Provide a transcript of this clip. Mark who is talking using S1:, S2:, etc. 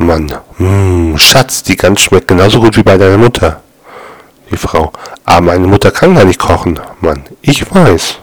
S1: Mann, mh, Schatz, die Gans schmeckt genauso gut wie bei deiner Mutter. Die Frau, aber meine Mutter kann gar nicht kochen. Mann, ich weiß.